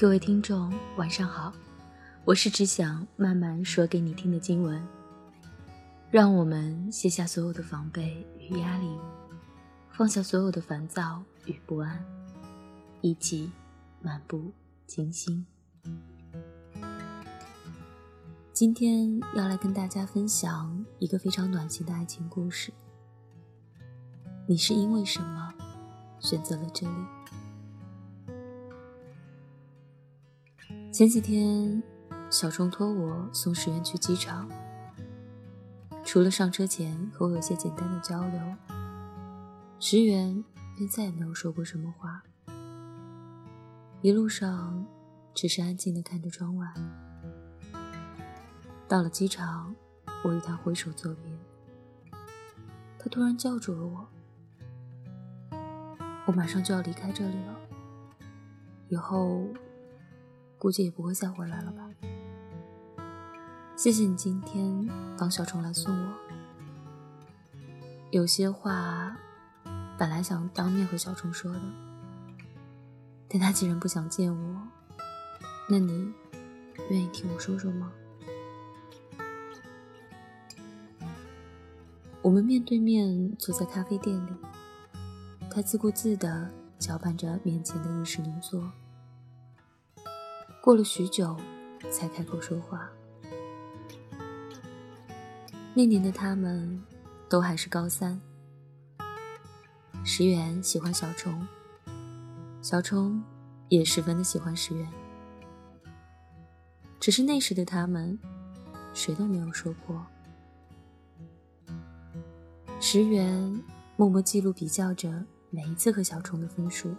各位听众，晚上好，我是只想慢慢说给你听的经文。让我们卸下所有的防备与压力，放下所有的烦躁与不安，一起漫步静心。今天要来跟大家分享一个非常暖心的爱情故事。你是因为什么选择了这里？前几天，小虫托我送石原去机场，除了上车前和我有些简单的交流，石原便再也没有说过什么话。一路上，只是安静的看着窗外。到了机场，我与他挥手作别。他突然叫住了我：“我马上就要离开这里了，以后估计也不会再回来了吧？”谢谢你今天帮小虫来送我。有些话本来想当面和小虫说的，但他既然不想见我，那你愿意听我说说吗？我们面对面坐在咖啡店里，他自顾自地搅拌着面前的日式浓缩。过了许久，才开口说话。那年的他们，都还是高三。石原喜欢小虫，小虫也十分的喜欢石原。只是那时的他们，谁都没有说过。石原默默记录比较着每一次和小虫的分数，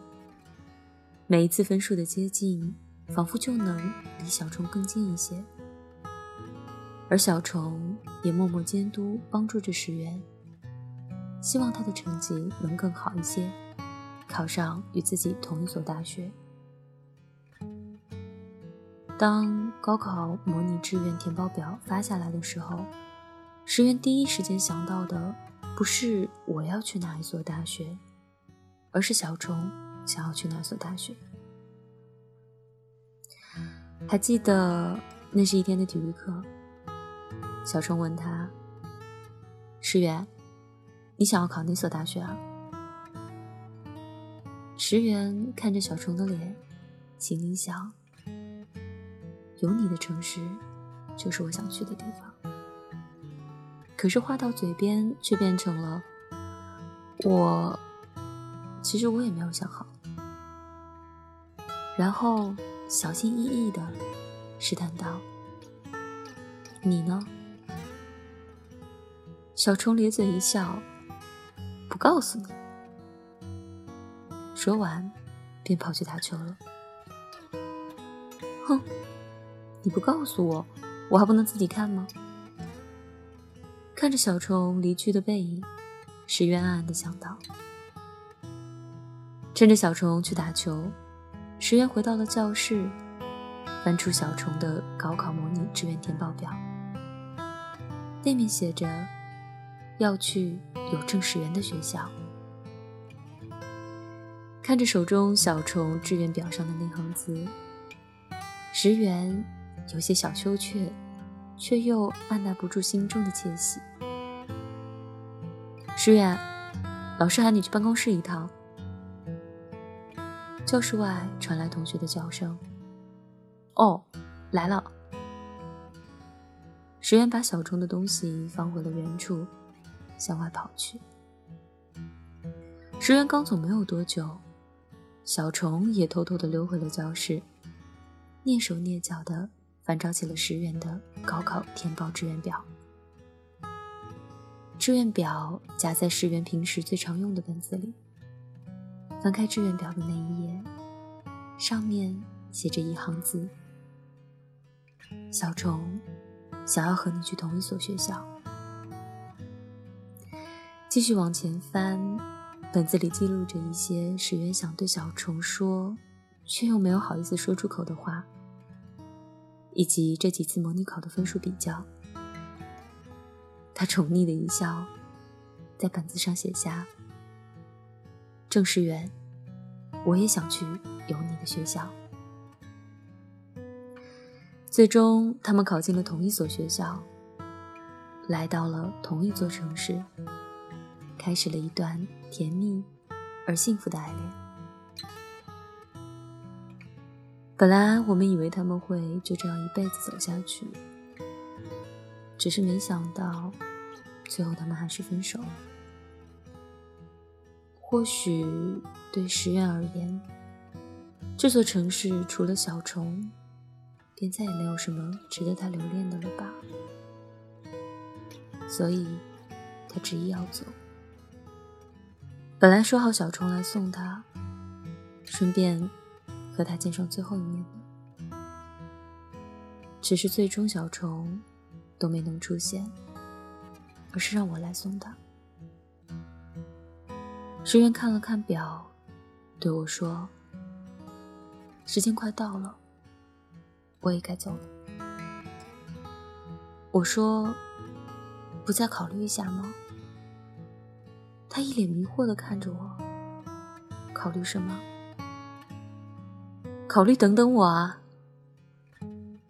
每一次分数的接近，仿佛就能离小虫更近一些。而小虫也默默监督帮助着石原，希望他的成绩能更好一些，考上与自己同一所大学。当高考模拟志愿填报表发下来的时候，石原第一时间想到的。不是我要去哪一所大学，而是小虫想要去哪所大学。还记得那是一天的体育课，小虫问他：“石原，你想要考哪所大学啊？”石原看着小虫的脸，心里想：“有你的城市，就是我想去的地方。”可是话到嘴边，却变成了我。其实我也没有想好。然后小心翼翼的试探道：“你呢？”小虫咧嘴一笑，不告诉你。说完，便跑去打球了。哼，你不告诉我，我还不能自己看吗？看着小虫离去的背影，石原暗暗的想到。趁着小虫去打球，石原回到了教室，翻出小虫的高考模拟志愿填报表，背面写着要去有正式员的学校。看着手中小虫志愿表上的那行字，石原有些小羞怯。却又按捺不住心中的窃喜。石原，老师喊你去办公室一趟。教室外传来同学的叫声。哦，来了。石原把小虫的东西放回了原处，向外跑去。石原刚走没有多久，小虫也偷偷的溜回了教室，蹑手蹑脚的。翻找起了石原的高考填报志愿表，志愿表夹在石原平时最常用的本子里。翻开志愿表的那一页，上面写着一行字：“小虫，想要和你去同一所学校。”继续往前翻，本子里记录着一些石原想对小虫说，却又没有好意思说出口的话。以及这几次模拟考的分数比较，他宠溺的一笑，在本子上写下：“郑世元，我也想去有你的学校。”最终，他们考进了同一所学校，来到了同一座城市，开始了一段甜蜜而幸福的爱恋。本来我们以为他们会就这样一辈子走下去，只是没想到，最后他们还是分手了。或许对石原而言，这座城市除了小虫，便再也没有什么值得他留恋的了吧。所以，他执意要走。本来说好小虫来送他，顺便。和他见上最后一面的，只是最终小虫都没能出现，而是让我来送他。石原看了看表，对我说：“时间快到了，我也该走了。”我说：“不再考虑一下吗？”他一脸迷惑的看着我：“考虑什么？”考虑等等我啊！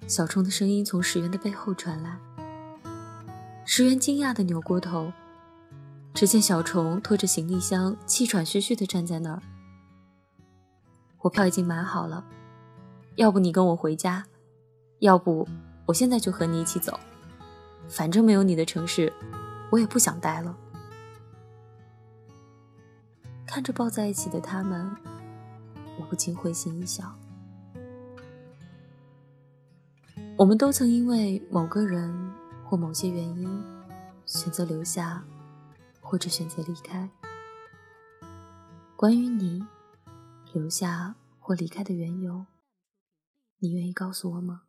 小冲的声音从石原的背后传来。石原惊讶的扭过头，只见小虫拖着行李箱，气喘吁吁的站在那儿。我票已经买好了，要不你跟我回家，要不我现在就和你一起走。反正没有你的城市，我也不想待了。看着抱在一起的他们，我不禁会心一笑。我们都曾因为某个人或某些原因选择留下，或者选择离开。关于你留下或离开的缘由，你愿意告诉我吗？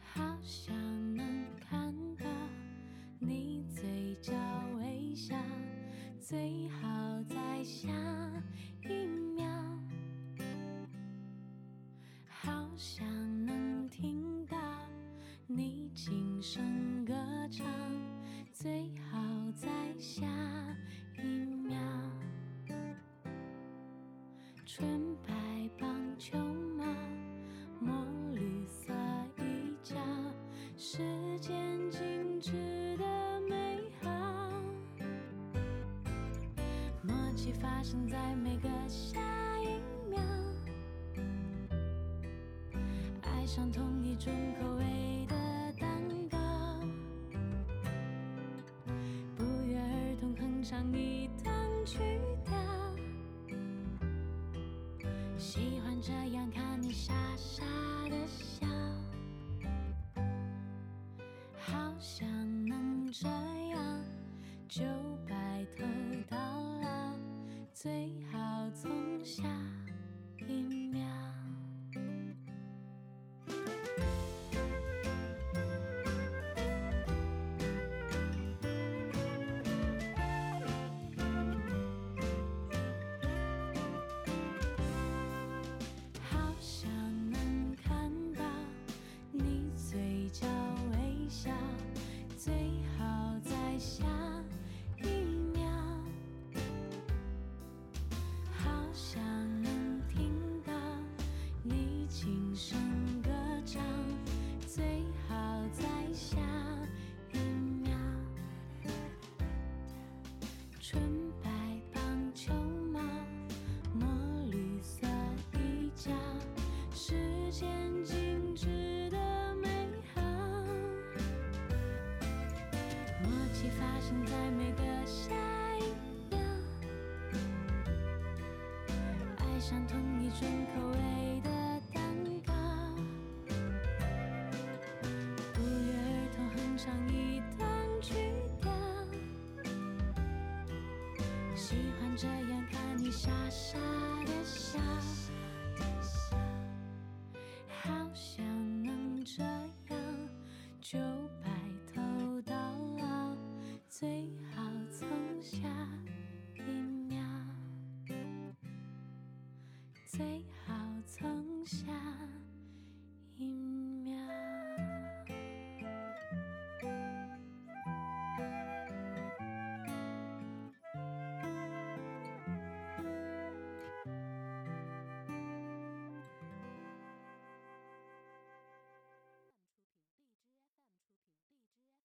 好想最好在下一秒，好想能听到你轻声歌唱。最好在下一秒，纯白生在每个下一秒，爱上同一种口味的蛋糕，不约而同哼唱一段曲调，喜欢这样看你傻傻的笑，好想能这样就。最好从下一秒。在下一秒纯白棒球帽墨绿色衣角时间静止的美好。默契发生在每个喜欢这样看你傻傻的笑。好想能这样就白头到老最好从下一秒。最